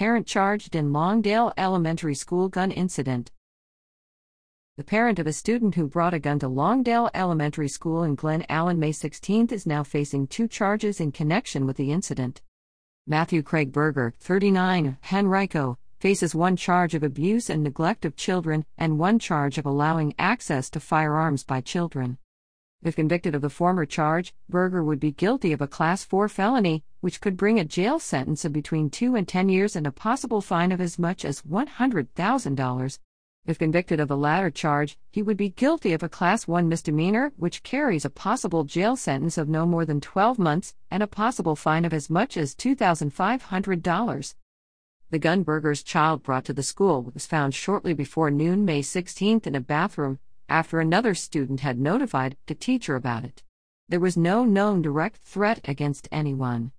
parent charged in Longdale Elementary School gun incident. The parent of a student who brought a gun to Longdale Elementary School in Glen Allen May 16 is now facing two charges in connection with the incident. Matthew Craig Berger, 39, Henrico, faces one charge of abuse and neglect of children and one charge of allowing access to firearms by children. If convicted of the former charge, Berger would be guilty of a Class 4 felony, which could bring a jail sentence of between 2 and 10 years and a possible fine of as much as $100,000. If convicted of the latter charge, he would be guilty of a Class 1 misdemeanor, which carries a possible jail sentence of no more than 12 months and a possible fine of as much as $2,500. The gun Berger's child brought to the school was found shortly before noon May 16 in a bathroom, after another student had notified the teacher about it. There was no known direct threat against anyone.